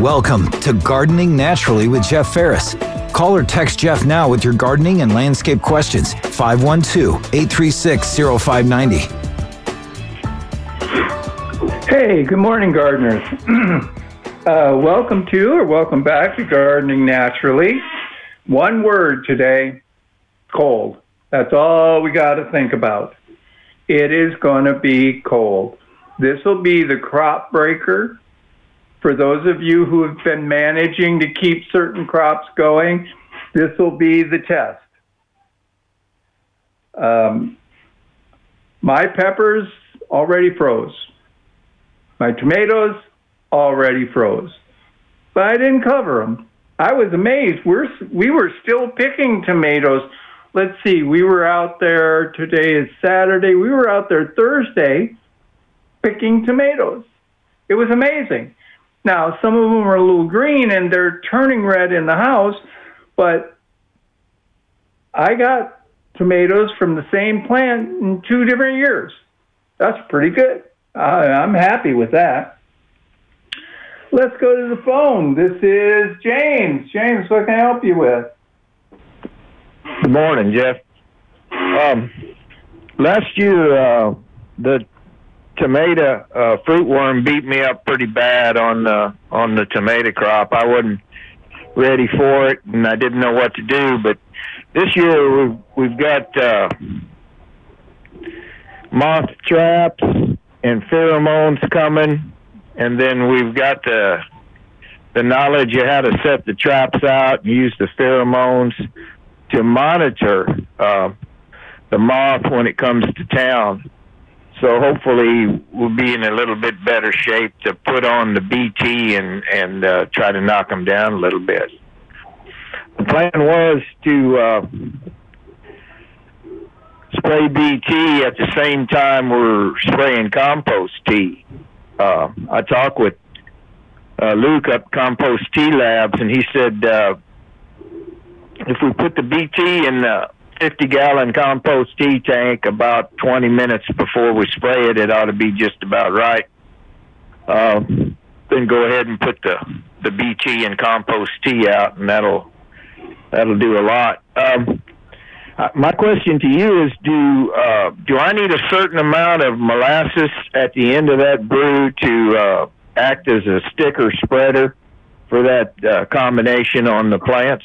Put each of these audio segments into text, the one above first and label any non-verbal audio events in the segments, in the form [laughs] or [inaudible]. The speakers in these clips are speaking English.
Welcome to Gardening Naturally with Jeff Ferris. Call or text Jeff now with your gardening and landscape questions. 512 836 0590. Hey, good morning, gardeners. [clears throat] uh, welcome to or welcome back to Gardening Naturally. One word today cold. That's all we got to think about. It is going to be cold. This will be the crop breaker for those of you who have been managing to keep certain crops going. This will be the test. Um, my peppers already froze. My tomatoes already froze. But I didn't cover them. I was amazed. We're, we were still picking tomatoes. Let's see, we were out there, today is Saturday, we were out there Thursday picking tomatoes. It was amazing. Now, some of them are a little green and they're turning red in the house, but I got tomatoes from the same plant in two different years. That's pretty good. I, I'm happy with that. Let's go to the phone. This is James. James, what can I help you with? Good morning, Jeff. Um, last year, uh, the tomato uh, fruit worm beat me up pretty bad on the on the tomato crop. I wasn't ready for it, and I didn't know what to do. But this year we've we've got uh, moth traps and pheromones coming, and then we've got the the knowledge of how to set the traps out and use the pheromones to monitor uh, the moth when it comes to town. So hopefully we'll be in a little bit better shape to put on the BT and and uh, try to knock them down a little bit. The plan was to uh, spray BT at the same time we're spraying compost tea. Uh, I talked with uh, Luke up Compost Tea Labs, and he said uh, if we put the BT in the 50 gallon compost tea tank about 20 minutes before we spray it. It ought to be just about right. Uh, then go ahead and put the the BT and compost tea out, and that'll that'll do a lot. Um, uh, my question to you is: Do uh, do I need a certain amount of molasses at the end of that brew to uh, act as a sticker spreader for that uh, combination on the plants?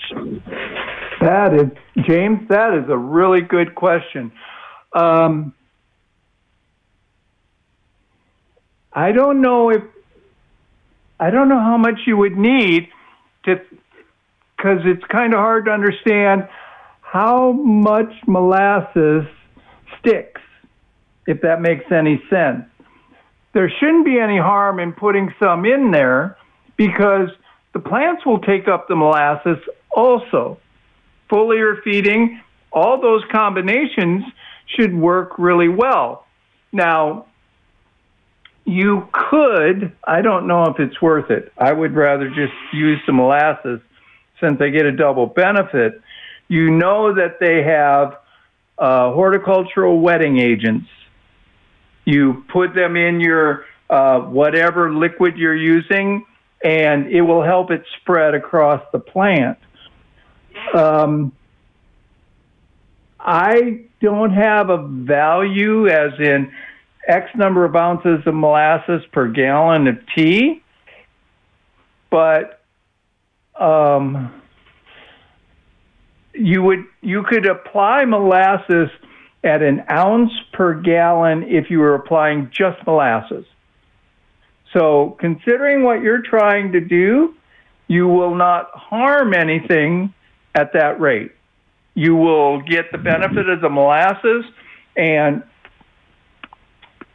That is, James, that is a really good question. Um, I don't know if, I don't know how much you would need to, because it's kind of hard to understand how much molasses sticks, if that makes any sense. There shouldn't be any harm in putting some in there because the plants will take up the molasses also foliar feeding, all those combinations should work really well. Now, you could, I don't know if it's worth it. I would rather just use some molasses since they get a double benefit. You know that they have uh, horticultural wetting agents. You put them in your uh, whatever liquid you're using, and it will help it spread across the plant. Um, I don't have a value as in X number of ounces of molasses per gallon of tea, but um, you would you could apply molasses at an ounce per gallon if you were applying just molasses. So, considering what you're trying to do, you will not harm anything at that rate. You will get the benefit of the molasses and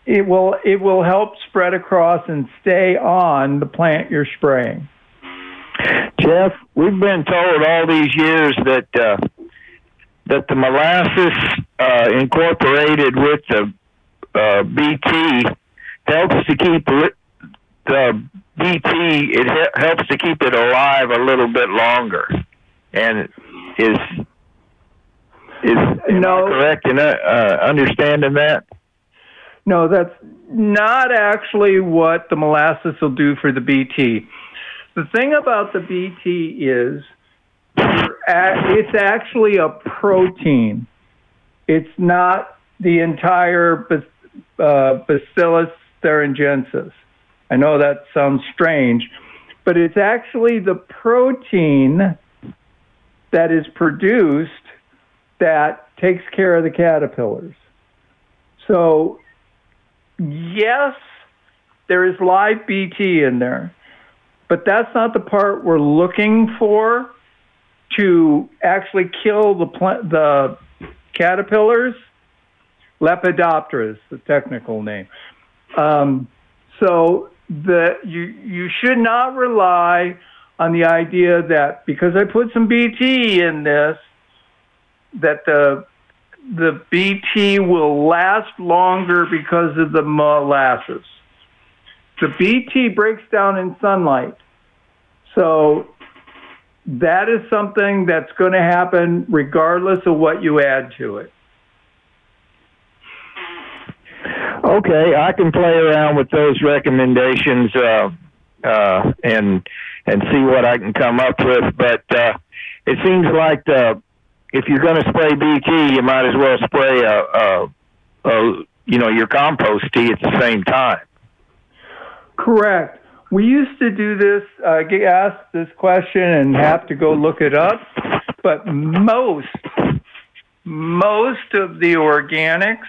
it will it will help spread across and stay on the plant you're spraying. Jeff, we've been told all these years that uh, that the molasses uh, incorporated with the uh, BT helps to keep the BT. It helps to keep it alive a little bit longer and is is no correct in uh, understanding that? No, that's not actually what the molasses will do for the BT. The thing about the BT is it's actually a protein. It's not the entire uh, Bacillus thuringiensis. I know that sounds strange, but it's actually the protein that is produced that takes care of the caterpillars. So, yes, there is live BT in there, but that's not the part we're looking for to actually kill the the caterpillars. Lepidoptera is the technical name. Um, so the you you should not rely on the idea that because I put some BT in this, that the the BT will last longer because of the molasses. The BT breaks down in sunlight. So that is something that's going to happen regardless of what you add to it. Okay, I can play around with those recommendations uh, uh, and and see what I can come up with. But uh, it seems like the, if you're going to spray BT, you might as well spray a, a, a you know your compost tea at the same time. Correct. We used to do this, uh, get asked this question and have to go look it up, but most, most of the organics,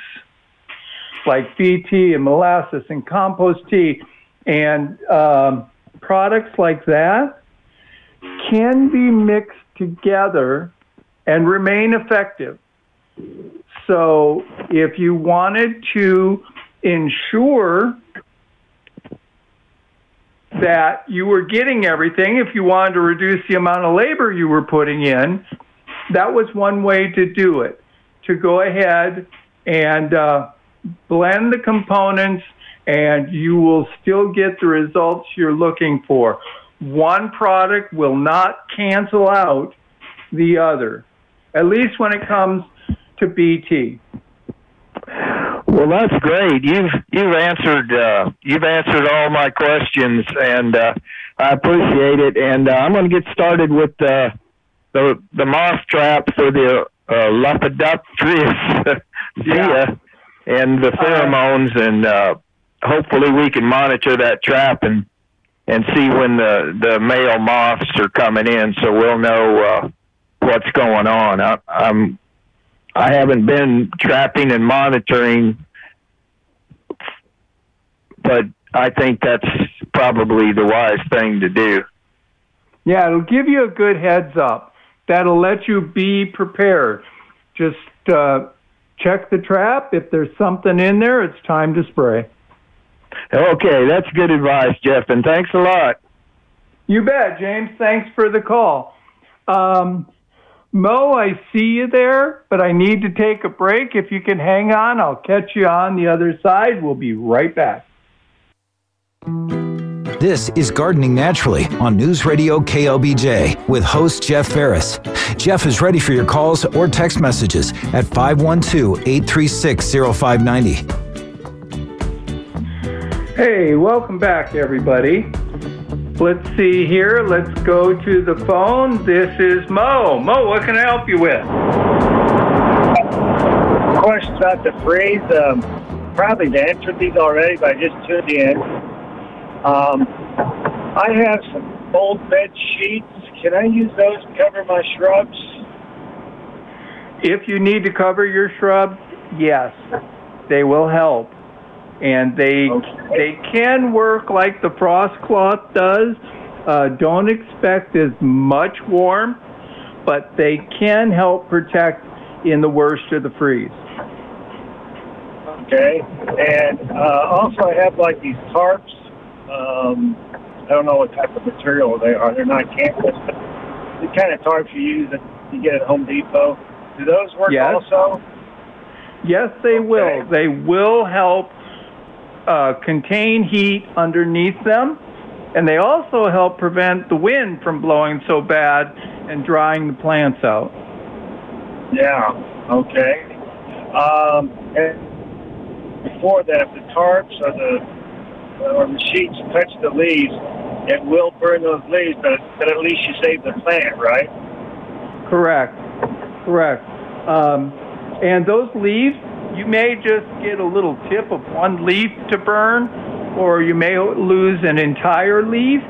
like BT and molasses and compost tea and um, products like that, can be mixed together and remain effective. So if you wanted to ensure that you were getting everything. If you wanted to reduce the amount of labor you were putting in, that was one way to do it. To go ahead and uh, blend the components, and you will still get the results you're looking for. One product will not cancel out the other, at least when it comes to BT. Well, that's great. You've you've answered uh, you've answered all my questions, and uh, I appreciate it. And uh, I'm going to get started with uh, the the moth trap for the uh, [laughs] yeah. and the pheromones, and uh, hopefully we can monitor that trap and and see when the the male moths are coming in, so we'll know uh, what's going on. I, I'm I haven't been trapping and monitoring but I think that's probably the wise thing to do. Yeah, it'll give you a good heads up. That'll let you be prepared. Just uh, check the trap. If there's something in there, it's time to spray. Okay, that's good advice, Jeff, and thanks a lot. You bet, James. Thanks for the call. Um, Mo, I see you there, but I need to take a break. If you can hang on, I'll catch you on the other side. We'll be right back. This is Gardening Naturally on News Radio KLBJ with host Jeff Ferris. Jeff is ready for your calls or text messages at 512 836 0590. Hey, welcome back, everybody. Let's see here. Let's go to the phone. This is Mo. Mo, what can I help you with? Question about the freeze. Um, probably answered these already, but I just tuned in. Um, I have some old bed sheets. Can I use those to cover my shrubs? If you need to cover your shrubs, yes, they will help. And they okay. they can work like the frost cloth does. Uh, don't expect as much warmth, but they can help protect in the worst of the freeze. Okay, and uh, also I have like these tarps um, I don't know what type of material they are. They're not canvas, but the kind of tarps you use that you get at Home Depot. Do those work yes. also? Yes, they okay. will. They will help uh, contain heat underneath them, and they also help prevent the wind from blowing so bad and drying the plants out. Yeah. Okay. Um, and before that, if the tarps or the or the sheets touch the leaves, it will burn those leaves, but, but at least you save the plant, right? Correct. Correct. Um, and those leaves, you may just get a little tip of one leaf to burn, or you may lose an entire leaf,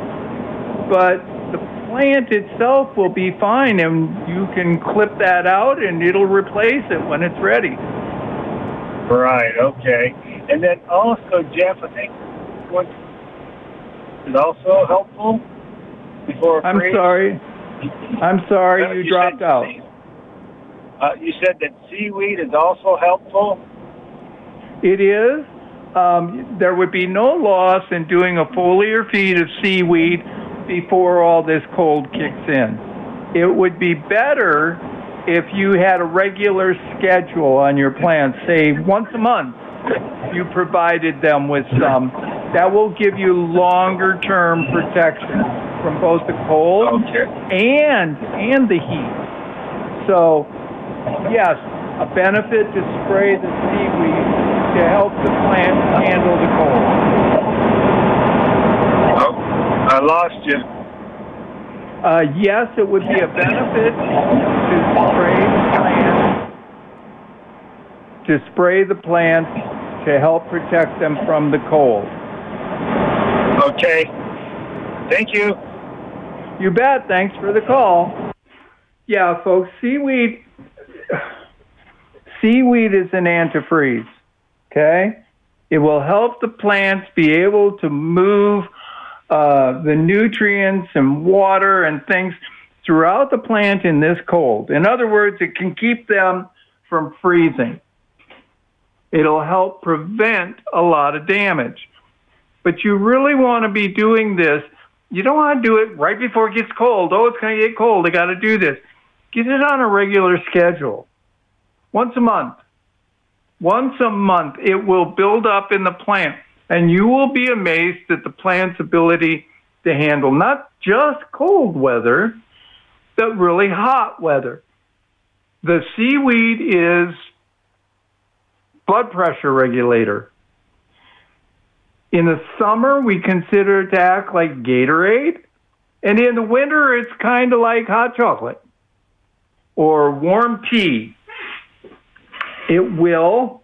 but the plant itself will be fine, and you can clip that out and it'll replace it when it's ready. Right, okay. And then also, Jeff, I think what is also helpful before I'm sorry. I'm sorry, you, you dropped out. Uh, you said that seaweed is also helpful. It is. Um, there would be no loss in doing a foliar feed of seaweed before all this cold kicks in. It would be better if you had a regular schedule on your plants, say once a month. You provided them with some. That will give you longer term protection from both the cold Okay. and and the heat. So, yes, a benefit to spray the seaweed to help the plant handle the cold. Oh, I lost you. Uh, yes, it would be a benefit to spray the plant to spray the plants to help protect them from the cold. Okay. Thank you. You bet. Thanks for the call. Yeah, folks, seaweed [sighs] seaweed is an antifreeze. Okay? It will help the plants be able to move uh, the nutrients and water and things throughout the plant in this cold. In other words, it can keep them from freezing. It'll help prevent a lot of damage. But you really want to be doing this. You don't want to do it right before it gets cold. Oh, it's going to get cold. I got to do this. Get it on a regular schedule. Once a month. Once a month, it will build up in the plant, and you will be amazed at the plant's ability to handle not just cold weather, but really hot weather. The seaweed is blood pressure regulator. In the summer, we consider it to act like Gatorade, and in the winter, it's kind of like hot chocolate or warm tea. It will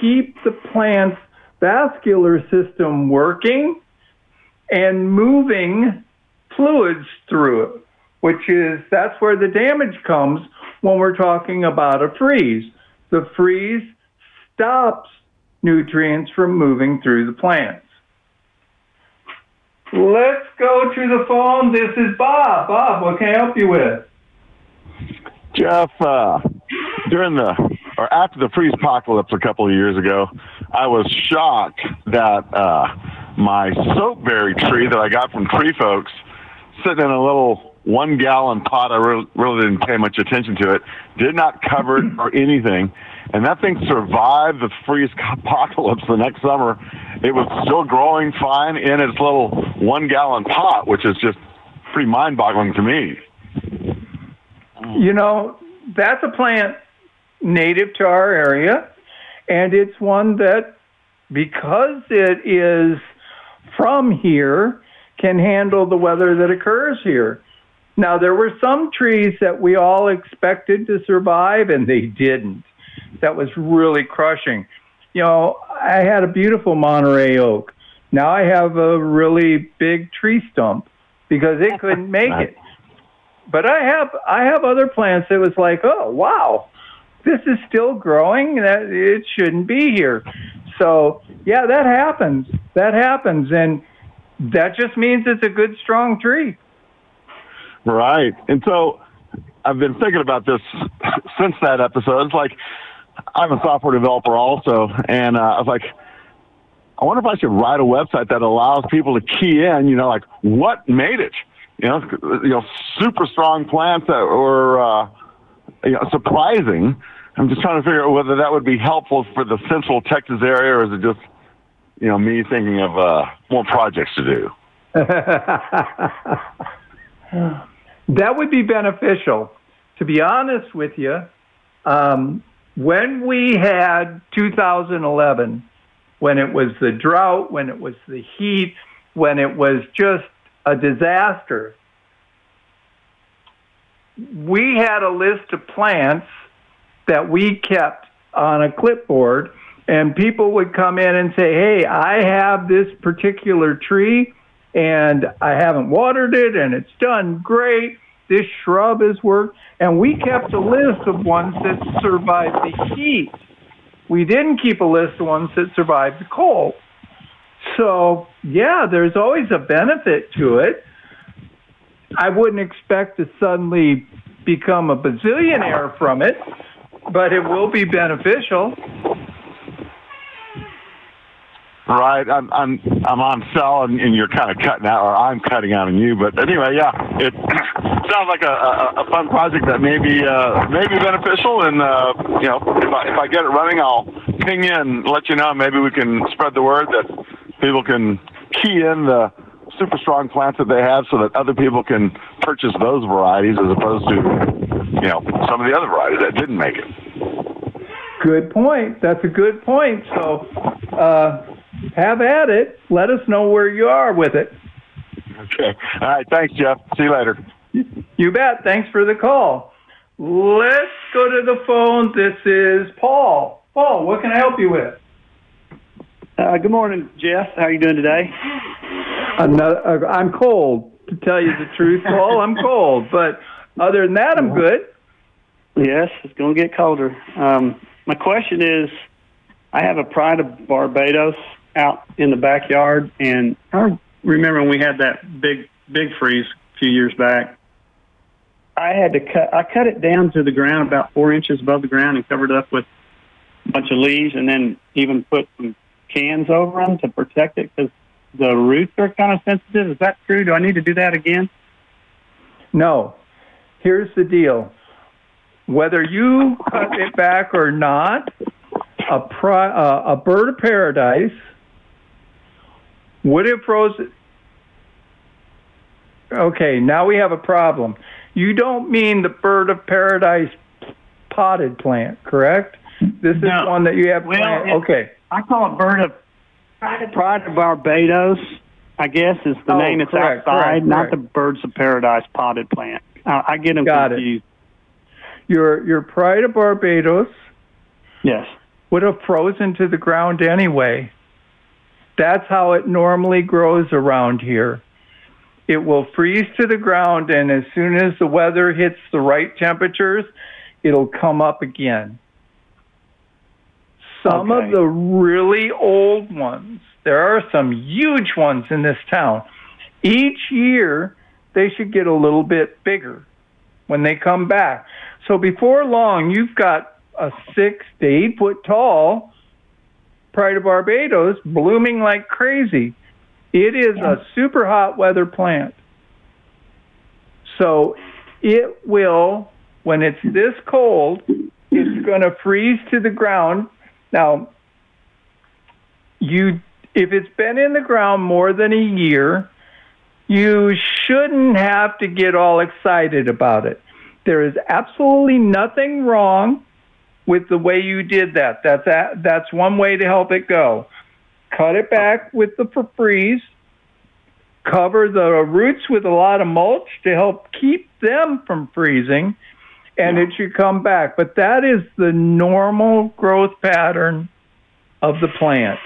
keep the plant's vascular system working and moving fluids through it, which is that's where the damage comes when we're talking about a freeze. The freeze stops nutrients from moving through the plants. Let's go to the phone. This is Bob. Bob, what can I help you with? Jeff, uh, during the or after the freeze apocalypse a couple of years ago, I was shocked that uh, my soapberry tree that I got from TreeFolks, sitting in a little one gallon pot, I really, really didn't pay much attention to it, did not cover it or anything. And that thing survived the freeze apocalypse the next summer. It was still growing fine in its little one gallon pot, which is just pretty mind boggling to me. Mm. You know, that's a plant native to our area, and it's one that, because it is from here, can handle the weather that occurs here. Now, there were some trees that we all expected to survive, and they didn't. That was really crushing. You know, I had a beautiful Monterey oak. Now I have a really big tree stump because it couldn't [laughs] make it. But I have I have other plants that was like, oh wow, this is still growing. That it shouldn't be here. So yeah, that happens. That happens, and that just means it's a good strong tree. Right. And so I've been thinking about this [laughs] since that episode. It's like I'm a software developer also, and uh, I was like, I wonder if I should write a website that allows people to key in, you know, like what made it, you know, you know, super strong plants that were, uh, you know, surprising. I'm just trying to figure out whether that would be helpful for the Central Texas area, or is it just, you know, me thinking of uh, more projects to do. [laughs] that would be beneficial. To be honest with you, um, when we had 2011, when it was the drought, when it was the heat, when it was just a disaster. We had a list of plants that we kept on a clipboard, and people would come in and say, Hey, I have this particular tree, and I haven't watered it, and it's done great. This shrub has worked. And we kept a list of ones that survived the heat. We didn't keep a list of ones that survived the cold. So, yeah, there's always a benefit to it. I wouldn't expect to suddenly become a bazillionaire from it, but it will be beneficial. Right, I'm I'm I'm on cell, and, and you're kind of cutting out, or I'm cutting out on you. But anyway, yeah, it [clears throat] sounds like a, a, a fun project that may be uh, may be beneficial. And uh, you know, if I, if I get it running, I'll ping you and let you know. Maybe we can spread the word that people can key in the super strong plants that they have, so that other people can purchase those varieties as opposed to you know some of the other varieties that didn't make it. Good point. That's a good point. So. Uh, have at it. Let us know where you are with it. Okay. All right. Thanks, Jeff. See you later. You bet. Thanks for the call. Let's go to the phone. This is Paul. Paul, what can I help you with? Uh, good morning, Jeff. How are you doing today? Another, uh, I'm cold, to tell you the truth, [laughs] Paul. I'm cold, but other than that, I'm good. Yes, it's going to get colder. Um, my question is I have a Pride of Barbados out in the backyard, and I remember when we had that big big freeze a few years back. I had to cut. I cut it down to the ground about four inches above the ground and covered it up with a bunch of leaves, and then even put some cans over them to protect it because the roots are kind of sensitive. Is that true? Do I need to do that again? No. Here's the deal. Whether you cut it back or not, a, pri- uh, a bird of paradise would have frozen. Okay, now we have a problem. You don't mean the bird of paradise potted plant, correct? This No. is one that you have Well, plant. it- Okay. I call it bird of Pride of Barbados. I guess is the Oh, name it's correct, outside, correct, not correct. the birds of paradise potted plant. Uh, I get them Got it. Your your pride of Barbados Yes. would have frozen to the ground anyway. That's how it normally grows around here. It will freeze to the ground, and as soon as the weather hits the right temperatures, it'll come up again. Some Okay. of the really old ones, there are some huge ones in this town. Each year, they should get a little bit bigger when they come back. So before long, you've got a six to eight foot tall Pride of Barbados blooming like crazy. It is a super hot weather plant. So it will, when it's this cold, it's going to freeze to the ground. Now, you, if it's been in the ground more than a year, you shouldn't have to get all excited about it. There is absolutely nothing wrong with the way you did that. That's a, that's one way to help it go. Cut it back with the freeze. Cover the roots with a lot of mulch to help keep them from freezing, and it should come back. But that is the normal growth pattern of the plant.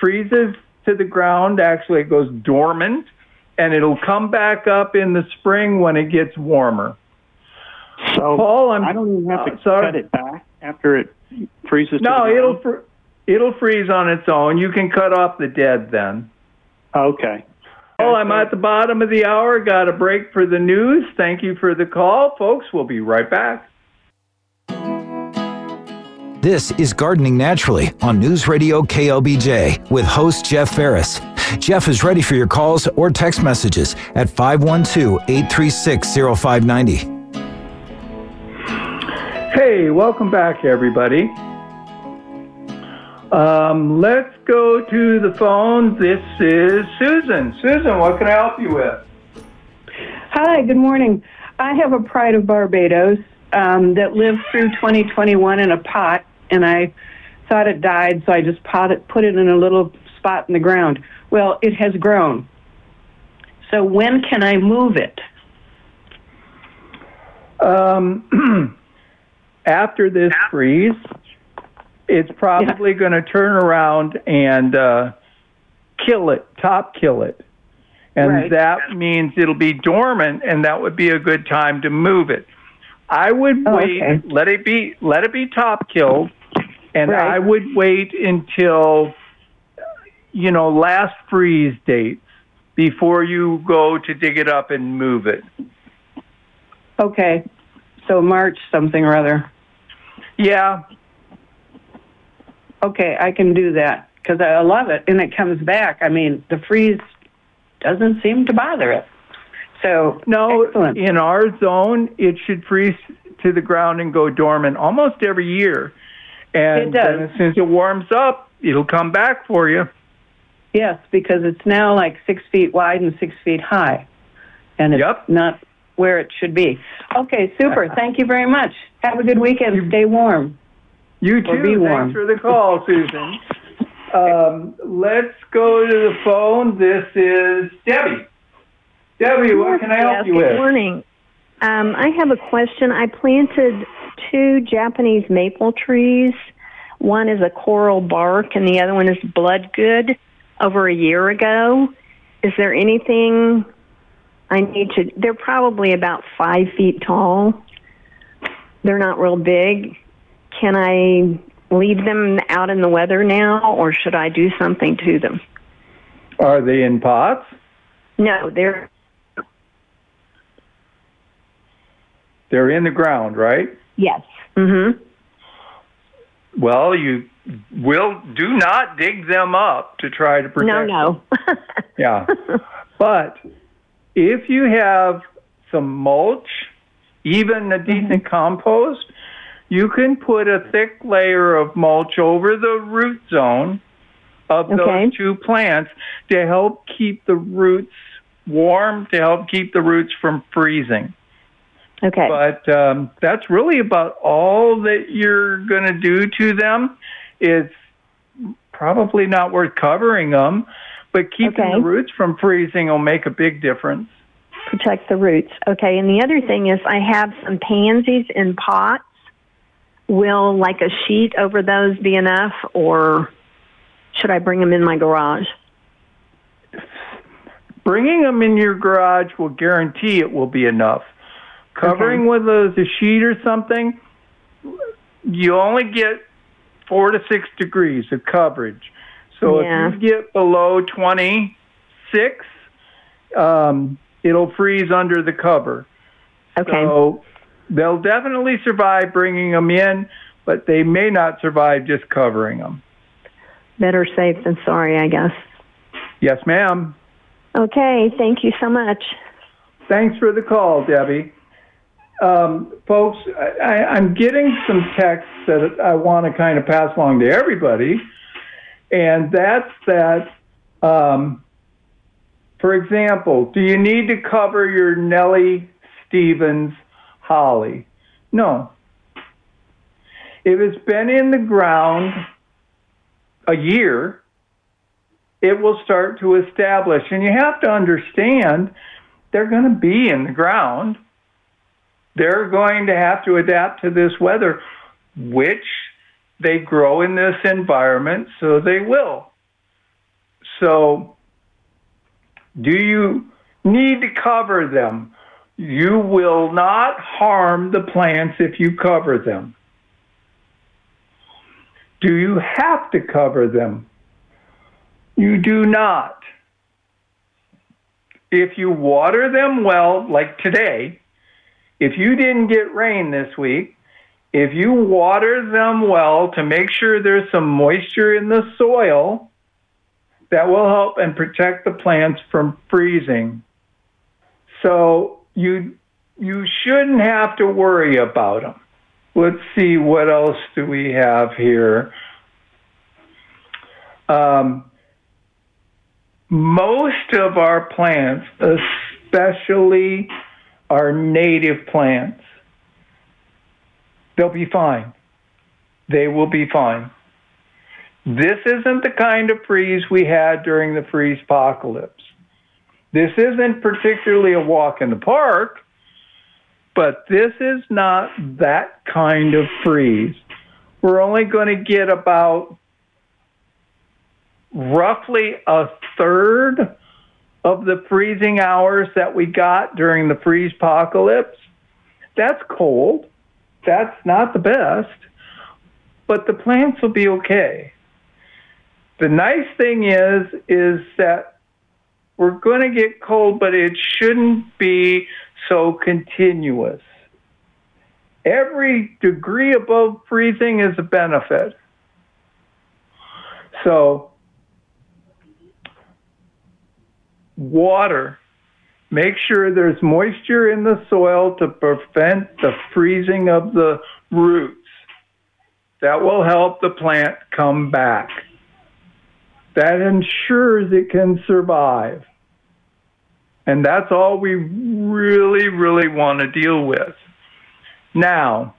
Freezes to the ground, actually, it goes dormant, and it'll come back up in the spring when it gets warmer. So Paul, I'm I don't even have to uh, sorry. cut it back after it freezes. No, to the it'll fr- it'll freeze on its own. You can cut off the dead then. Okay. Well, I'm at the bottom of the hour. Got a break for the news. Thank you for the call, folks. We'll be right back. This is Gardening Naturally on News Radio KLBJ with host Jeff Ferris. Jeff is ready for your calls or text messages at 512 836 0590. Hey, welcome back, everybody. Um, let's go to the phone. This is Susan. Susan, what can I help you with? Hi, good morning. I have a Pride of Barbados um, that lived through 2021 in a pot, and I thought it died, so I just pot it, put it in a little spot in the ground. Well, it has grown. So when can I move it? Um, [clears throat] after this freeze, it's probably going to turn around and uh, kill it, top kill it. And Right. that means it'll be dormant, and that would be a good time to move it. I would Oh, wait, okay. let it be, let it be top killed, and Right. I would wait until, you know, last freeze dates before you go to dig it up and move it. Okay. So March something or other. Yeah, Okay, I can do that because I love it and it comes back. I mean, the freeze doesn't seem to bother it. So No, excellent. in our zone, it should freeze to the ground and go dormant almost every year. And It does. as soon as it warms up, it'll come back for you. Yes, because it's now like six feet wide and six feet high, and it's Yep. not where it should be. Okay, super. [laughs] Thank you very much. Have a good weekend. Stay warm. You too. be Thanks warm. for the call, Susan. Um, let's go to the phone. This is Debbie. Debbie, what can I help Yes, you Good with? morning. Um, I have a question. I planted two Japanese maple trees. One is a coral bark, and the other one is bloodgood. Over a year ago, is there anything I need to? They're probably about five feet tall. They're not real big. Can I leave them out in the weather now, or should I do something to them? Are they in pots? No, they're They're in the ground, right? yes. Mm-hmm. Well, you will do not dig them up to try to protect No, no. [laughs] Yeah. but if you have some mulch, even a decent compost, you can put a thick layer of mulch over the root zone of Okay. those two plants to help keep the roots warm, to help keep the roots from freezing. Okay. But um, that's really about all that you're going to do to them. It's probably not worth covering them, but keeping Okay. the roots from freezing will make a big difference. protect the roots. Okay, and the other thing is I have some pansies in pots. Will like a sheet over those be enough, or should I bring them in my garage? Bringing them in your garage will guarantee it will be enough. Covering with a, a sheet or something, you only get four to six degrees of coverage. So Yeah. if you get below 26, um, it'll freeze under the cover. Okay, So they'll definitely survive bringing them in, but they may not survive just covering them. better safe than sorry, I guess. Yes, ma'am. Okay, thank you so much. Thanks for the call, Debbie. Um, folks, I, I'm getting some texts that I want to kind of pass along to everybody, and that's that. Um, for example, do you need to cover your Nellie Stevens holly? No. If it's been in the ground a year, it will start to establish. And you have to understand they're going to be in the ground. They're going to have to adapt to this weather, which they grow in this environment, so they will. So, do you need to cover them? You will not harm the plants if you cover them. Do you have to cover them? You do not. If you water them well, like today, if you didn't get rain this week, if you water them well to make sure there's some moisture in the soil, that will help and protect the plants from freezing. So you you shouldn't have to worry about them. Let's see what else do we have here. Um, most of our plants, especially our native plants, they'll be fine. They will be fine. This isn't the kind of freeze we had during the freeze apocalypse. This isn't particularly a walk in the park, but this is not that kind of freeze. We're only going to get about roughly a third of the freezing hours that we got during the freeze apocalypse. That's cold. That's not the best, but the plants will be okay. The nice thing is is that we're going to get cold, but it shouldn't be so continuous. Every degree above freezing is a benefit. So, water. Make sure there's moisture in the soil to prevent the freezing of the roots. That will help the plant come back. That ensures it can survive. And that's all we really, really want to deal with. Now,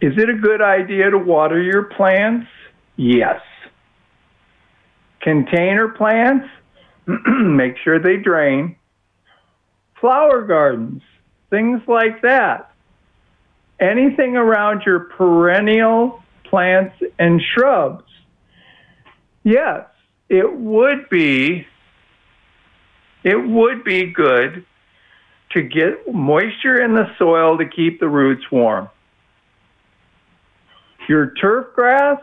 is it a good idea to water your plants? Yes. Container plants, [clears throat] make sure they drain. Flower gardens, things like that. Anything around your perennial plants and shrubs. Yes, it would be it would be good to get moisture in the soil to keep the roots warm. Your turf grass,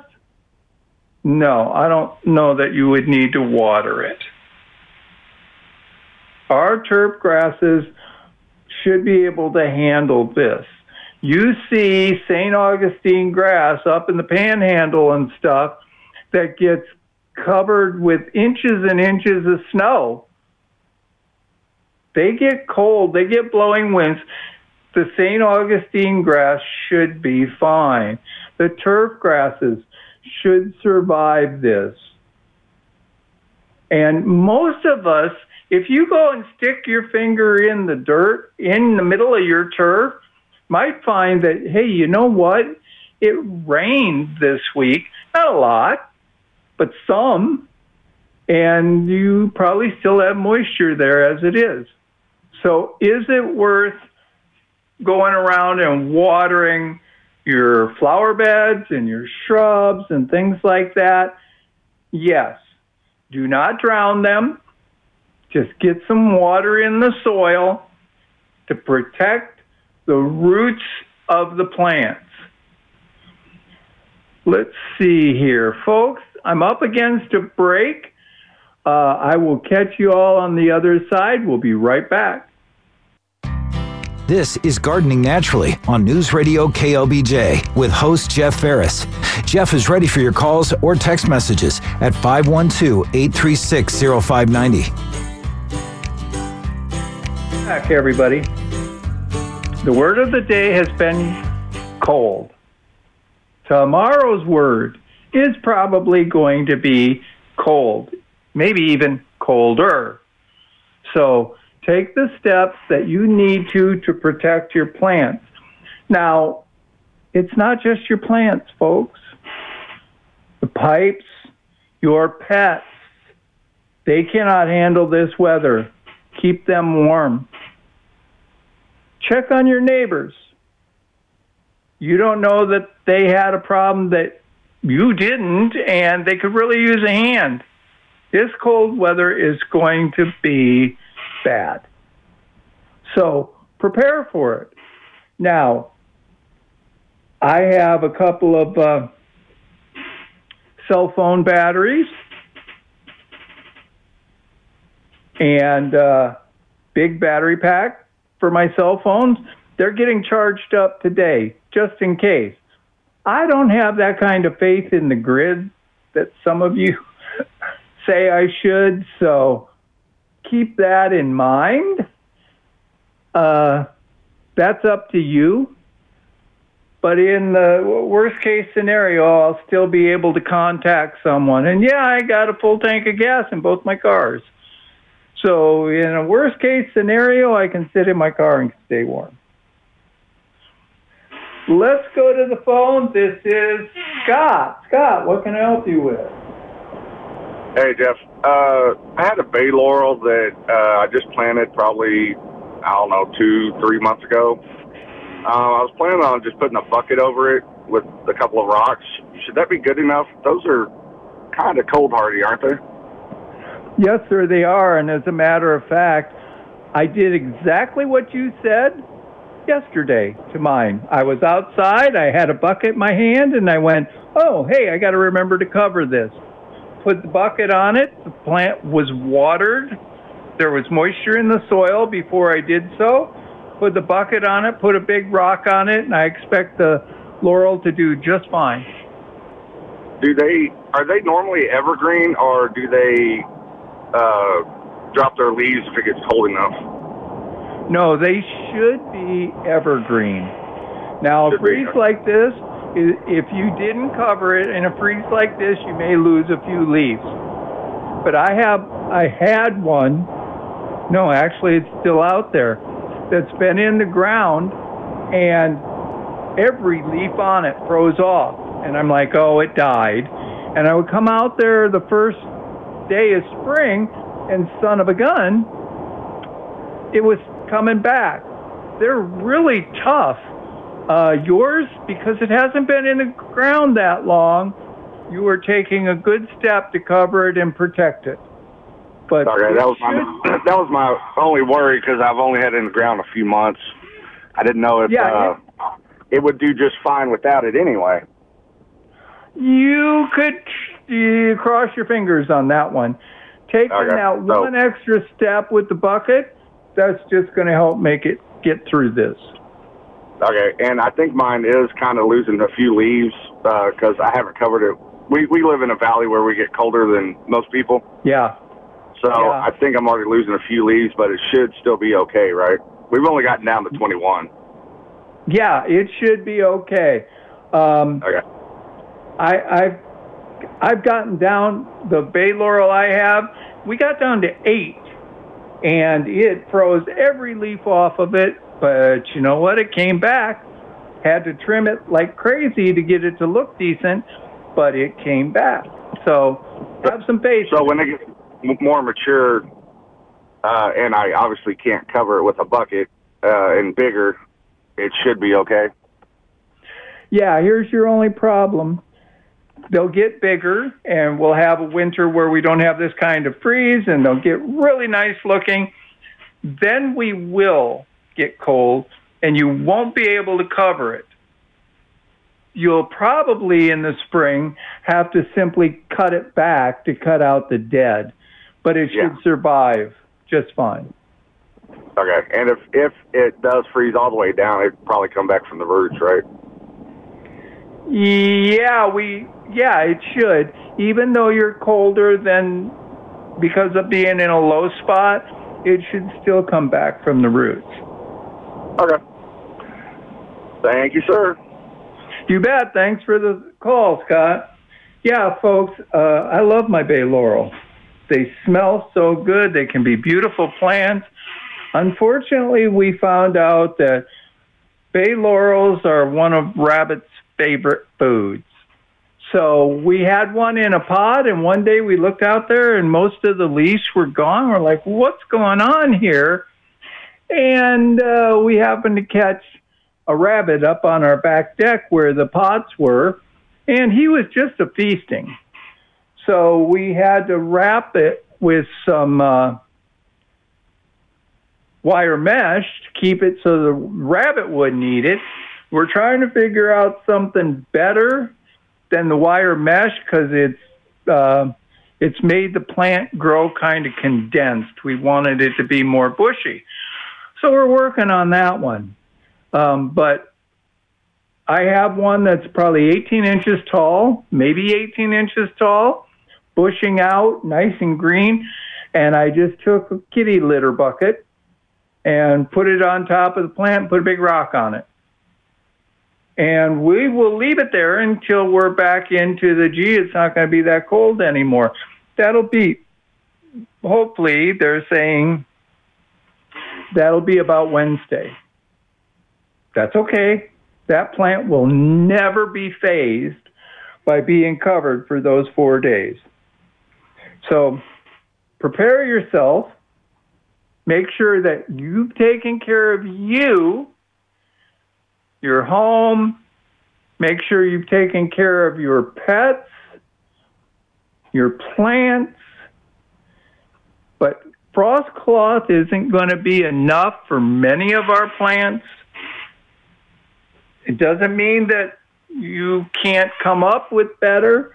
no, I don't know that you would need to water it. Our turf grasses should be able to handle this. You see St. Augustine grass up in the panhandle and stuff that gets covered with inches and inches of snow they get cold, they get blowing winds. The St. Augustine grass should be fine. The turf grasses should survive this. And most of us, if you go and stick your finger in the dirt in the middle of your turf, might find that, hey, you know what? It rained this week. Not a lot, but some. And you probably still have moisture there as it is. So, is it worth going around and watering your flower beds and your shrubs and things like that? Yes. Do not drown them. Just get some water in the soil to protect the roots of the plants. Let's see here, folks. I'm up against a break. Uh, I will catch you all on the other side. We'll be right back. This is Gardening Naturally on News Radio KLBJ with host Jeff Ferris. Jeff is ready for your calls or text messages at 512 836 0590. Back, everybody. The word of the day has been cold. Tomorrow's word is probably going to be cold, maybe even colder. So Take the steps that you need to to protect your plants. Now, it's not just your plants, folks. The pipes, your pets, they cannot handle this weather. Keep them warm. Check on your neighbors. You don't know that they had a problem that you didn't, and they could really use a hand. This cold weather is going to be bad. So prepare for it. Now, I have a couple of uh, cell phone batteries and uh, big battery pack for my cell phones. They're getting charged up today, just in case. I don't have that kind of faith in the grid that some of you [laughs] say I should, so keep that in mind. Uh, that's up to you. But in the worst case scenario, I'll still be able to contact someone. And yeah, I got a full tank of gas in both my cars. So in a worst case scenario, I can sit in my car and stay warm. Let's go to the phone. This is Scott. Scott, what can I help you with? Hey Jeff, uh, I had a bay laurel that uh, I just planted probably I don't know two three months ago. Uh, I was planning on just putting a bucket over it with a couple of rocks. Should that be good enough? Those are kind of cold hardy, aren't they? Yes, sir, they are. And as a matter of fact, I did exactly what you said yesterday to mine. I was outside, I had a bucket in my hand, and I went, oh, hey, I got to remember to cover this. Put the bucket on it, the plant was watered, there was moisture in the soil before I did so. Put the bucket on it, put a big rock on it, and I expect the laurel to do just fine. Do they are they normally evergreen or do they uh, drop their leaves if it gets cold enough? No, they should be evergreen. Now, a Should be. like this, if you didn't cover it in a freeze like this, you may lose a few leaves. But I have, I had one. No, actually, it's still out there. That's been in the ground, and every leaf on it froze off. And I'm like, oh, it died. And I would come out there the first day of spring, and son of a gun, it was coming back. They're really tough. Uh, yours, because it hasn't been in the ground that long, you are taking a good step to cover it and protect it. But Okay, that was should- my [clears throat] that was my only worry because I've only had it in the ground a few months. I didn't know if Yeah, uh, it would do just fine without it anyway. You could uh, cross your fingers on that one. Taking Okay, that so- one extra step with the bucket, that's just going to help make it get through this. Okay, and I think mine is kind of losing a few leaves because I haven't covered it. We we live in a valley where we get colder than most people, Yeah. so Yeah. I think I'm already losing a few leaves, but it should still be okay, right? We've only gotten down to 21. Yeah, it should be okay. Um, Okay. I, I've I've gotten down the bay laurel I have. We got down to eight, and it froze every leaf off of it. But you know what? It came back. Had to trim it like crazy to get it to look decent, but it came back. So have some faith. So when it gets more mature, uh, and I obviously can't cover it with a bucket uh, and bigger, it should be okay. Yeah, here's your only problem. They'll get bigger, and we'll have a winter where we don't have this kind of freeze, and they'll get really nice looking. Then we will get cold, and you won't be able to cover it. You'll probably in the spring have to simply cut it back to cut out the dead, but it should Yeah. survive just fine. Okay, and if if it does freeze all the way down, it'd probably come back from the roots, right? Yeah, we yeah, it should. Even though you're colder than because of being in a low spot, it should still come back from the roots. Okay. Thank you, sir. You bet. Thanks for the call, Scott. Yeah, folks, uh, I love my bay laurel. They smell so good. They can be beautiful plants. Unfortunately, we found out that bay laurels are one of rabbits' favorite foods. So we had one in a pod, and one day we looked out there, and most of the leaves were gone. We're like, "What's going on here?" And uh, we happened to catch a rabbit up on our back deck where the pots were, and he was just a feasting. So we had to wrap it with some uh, wire mesh to keep it so the rabbit wouldn't eat it. We're trying to figure out something better than the wire mesh because it's uh, it's made the plant grow kind of condensed. We wanted it to be more bushy, so we're working on that one. Um, but I have one that's probably 18 inches tall, maybe 18 inches tall, bushing out, nice and green. And I just took a kitty litter bucket and put it on top of the plant, and put a big rock on it. And we will leave it there until we're back into the G. It's not going to be that cold anymore. That'll be, hopefully, they're saying that'll be about Wednesday. That's okay. That plant will never be fazed by being covered for those four days. So prepare yourself. Make sure that you've taken care of you, your home. Make sure you've taken care of your pets, your plants. But frost cloth isn't going to be enough for many of our plants. It doesn't mean that you can't come up with better,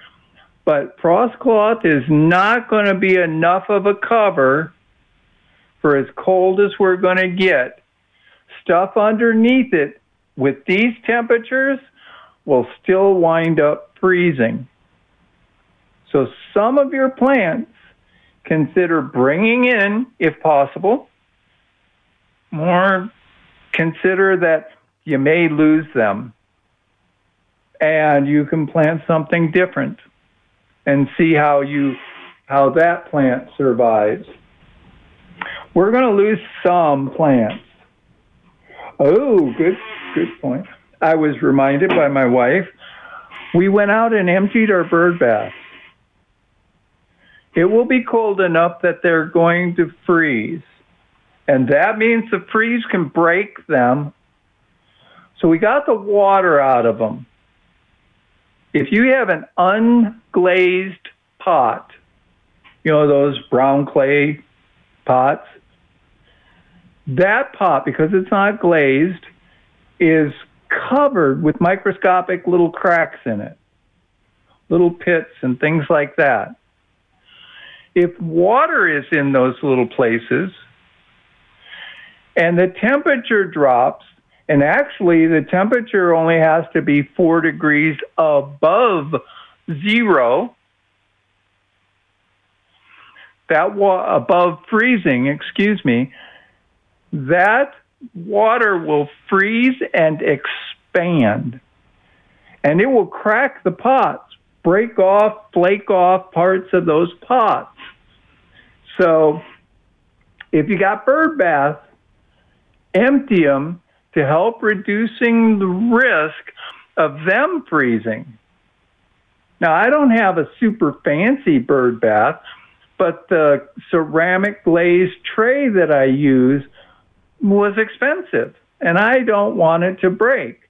but frost cloth is not going to be enough of a cover for as cold as we're going to get. Stuff underneath it with these temperatures will still wind up freezing. So some of your plants consider bringing in, if possible, more consider that you may lose them and you can plant something different and see how you how that plant survives. We're going to lose some plants. Oh, good good point. I was reminded by my wife. We went out and emptied our bird baths. It will be cold enough that they're going to freeze. And that means the freeze can break them. So we got the water out of them. If you have an unglazed pot, you know, those brown clay pots, that pot, because it's not glazed, is covered with microscopic little cracks in it, little pits and things like that. If water is in those little places and the temperature drops, and actually the temperature only has to be four degrees above zero, that wa- above freezing, excuse me, that water will freeze and expand. And it will crack the pots, break off, flake off parts of those pots. So if you got bird baths, empty them to help reducing the risk of them freezing. Now, I don't have a super fancy bird bath, but the ceramic glazed tray that I use was expensive, and I don't want it to break.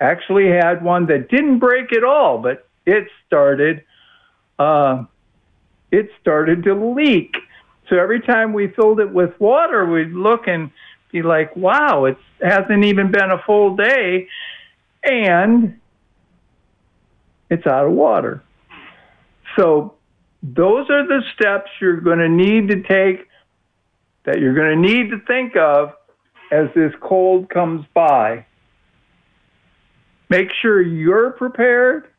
Actually, had one that didn't break at all, but it started, uh, it started to leak. So every time we filled it with water, we'd look and be like, "Wow, it hasn't even been a full day, and it's out of water." So those are the steps you're going to need to take that you're going to need to think of as this cold comes by. Make sure you're prepared,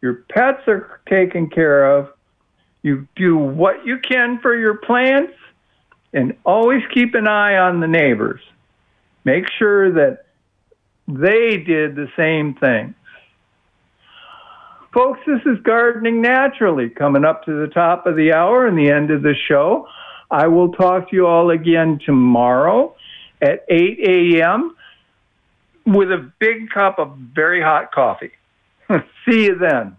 your pets are taken care of, you do what you can for your plants, and always keep an eye on the neighbors. Make sure that they did the same thing. Folks, this is Gardening Naturally coming up to the top of the hour and the end of the show. I will talk to you all again tomorrow at 8 a.m. with a big cup of very hot coffee. [laughs] See you then.